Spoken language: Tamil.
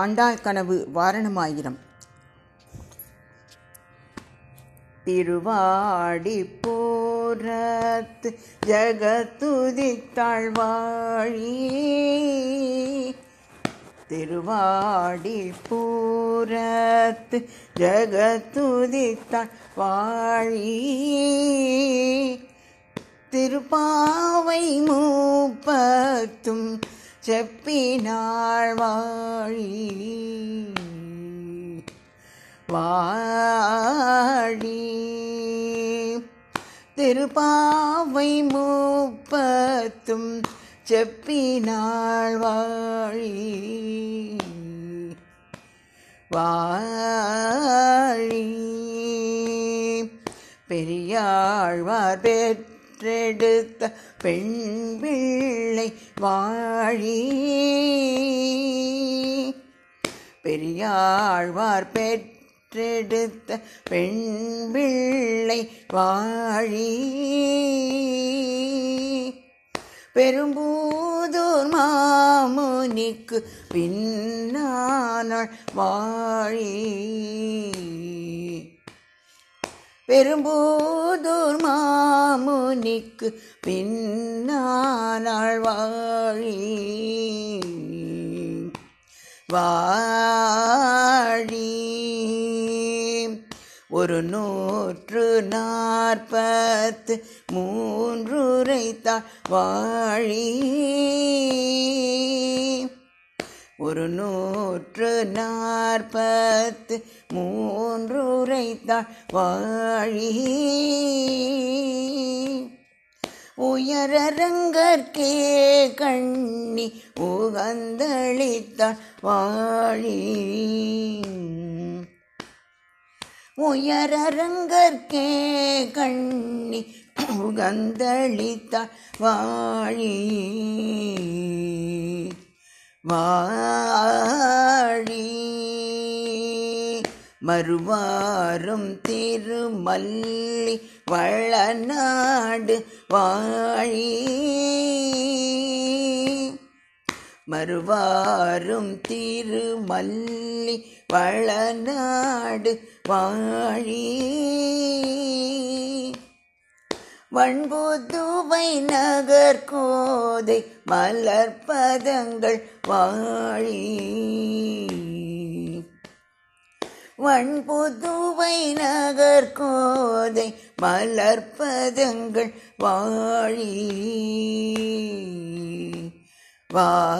ஆண்டாள் கனவு வாரணமாயிரம். திருவாடி போரத்து ஜகத்துதித்தாள் வாழி திருவாடி பூரத்து ஜகத்துதித்தாள் வாழி திருப்பாவை மூப்பத்தும் செப்பினாள் வாழி. வாழி. திருப்பாவை மூப்பத்தும் செப்பினாள் வாழி. வாழி. பெரியாழ்வார் பெற்ற பெற்றெடுத்த பெண் பிள்ளை வாழி. பெரியாழ்வார் பெற்றெடுத்த பெண் பிள்ளை வாழி. பெரும்பூதூர் மாமுனிக்கு பின்னானாள் வாழி. பெரும்பூதூர் மாமுனிக்கு பின்னானாள் வாழி வாழி ஒரு நூற்று நாற்பத்து மூன்றுரைத்தாள் வாழி ஒரு நூற்று நாற்பத்து மூன்று உரைத்தாள் வாழி. உயரங்கற்கே கண்ணி உகந்தளித்தாள் வாழி. உயரங்கற்கே கண்ணி உகந்தளித்தாள் வாழி. வா மறுவாரும் திருமல்லி வளநாடு வாழி. மறுவாரும் திருமல்லி வளநாடு வாழி. வண்புதுவை நகர் கோதை மலர்பதங்கள் வாழி. வண்புதுவை நகர்கோதை மலர்பதங்கள் வாழி. வா